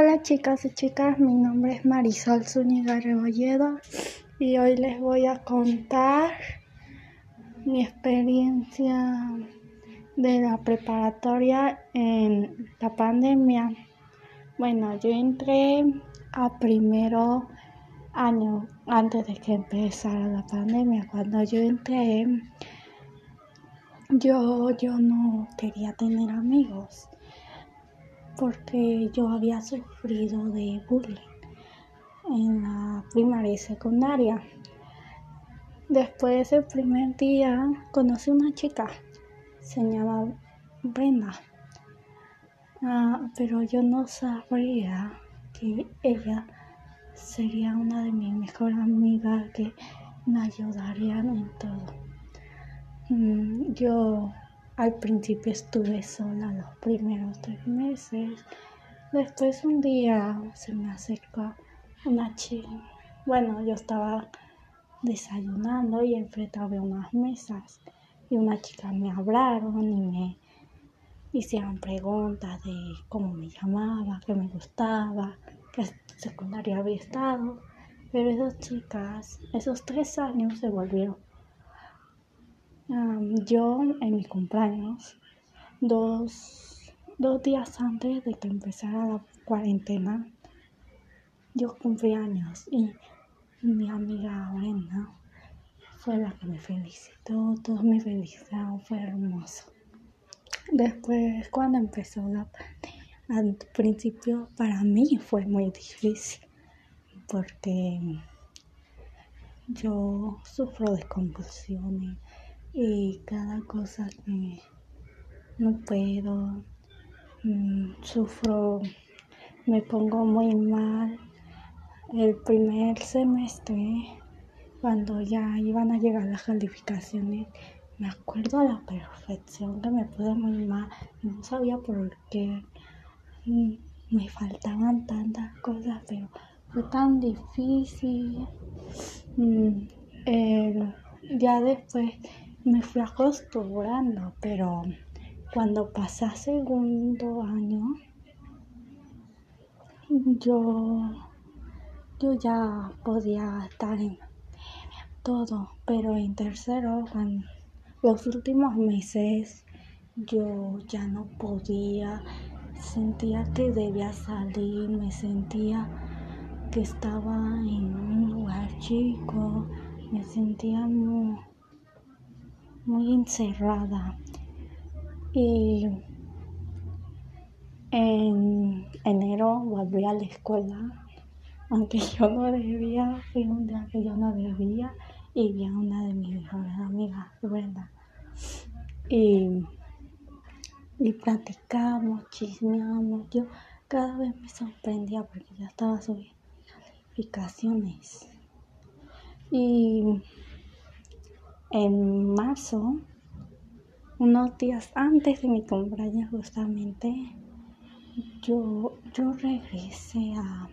Hola chicas y chicas, mi nombre es Marisol Zúñiga Rebolledo y hoy les voy a contar mi experiencia de la preparatoria en la pandemia. Bueno, yo entré a primero año antes de que empezara la pandemia. Cuando yo entré, yo, yo no quería tener amigos porque yo había sufrido de bullying en la primaria y secundaria. Después de ese primer día conocí una chica, se llama Brenda, ah, pero yo no sabría que ella sería una de mis mejores amigas que me ayudarían en todo. Mm, yo al principio estuve sola los primeros tres meses. Después un día se me acercó una chica. Bueno, yo estaba desayunando y enfrente había unas mesas y una chica me hablaron y me hicieron preguntas de cómo me llamaba, qué me gustaba, qué secundaria había estado. Pero esas chicas, esos tres años se volvieron yo en mi cumpleaños, dos, dos días antes de que empezara la cuarentena, yo cumplí años y mi amiga Brenda fue la que me felicitó, todos me felicitaron, fue hermoso. Después, cuando empezó la al principio para mí fue muy difícil porque yo sufro de convulsiones y cada cosa que no puedo, mm, sufro, me pongo muy mal. El primer semestre, cuando ya iban a llegar las calificaciones, me acuerdo a la perfección que me puse muy mal no sabía por qué. Mm, me faltaban tantas cosas, pero fue tan difícil. Mm, ya después me fui acostumbrando, pero cuando pasé segundo año, yo, yo ya podía estar en todo, pero en tercero, en los últimos meses, yo ya no podía, sentía que debía salir, me sentía que estaba en un lugar chico, me sentía muy muy encerrada. Y en enero volví a la escuela, aunque yo no debía, fue un día que yo no debía, y vi a una de mis mejores amigas, Brenda. Y, y platicamos, chismeamos. Yo cada vez me sorprendía porque ya estaba subiendo calificaciones. Y en marzo, unos días antes de mi cumpleaños justamente, yo, yo regresé a,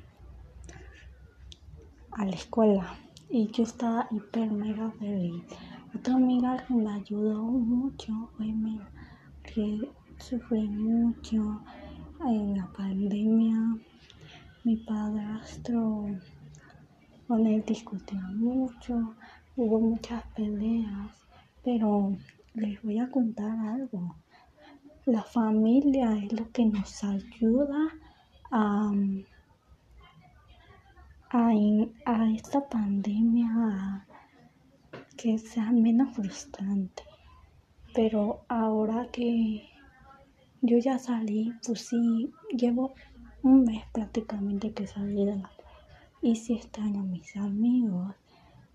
a la escuela y yo estaba hiper mega feliz. Otra amiga que me ayudó mucho fue mi que sufrí mucho en la pandemia. Mi padrastro con él discutió mucho hubo muchas peleas, pero les voy a contar algo. La familia es lo que nos ayuda a, a, esta pandemia que sea menos frustrante. Pero ahora que yo ya salí, pues sí, llevo un mes prácticamente que salí de la... Y si extraño a mis amigos,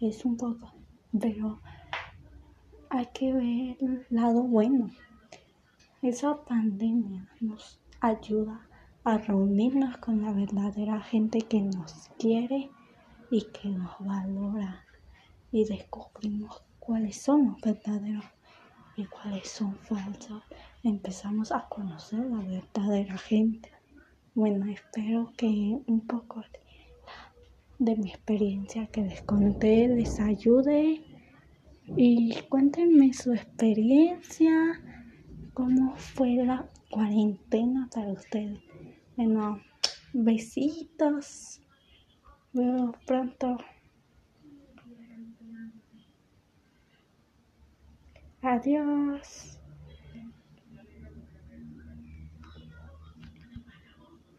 es un poco, pero hay que ver el lado bueno. Esa pandemia nos ayuda a reunirnos con la verdadera gente que nos quiere y que nos valora y descubrimos cuáles son los verdaderos y cuáles son falsos. Empezamos a conocer la verdadera gente. Bueno, espero que un poco de mi experiencia que les conté les ayude y cuéntenme su experiencia, cómo fue la cuarentena para ustedes. Bueno, Besitos. Veo pronto. Adiós.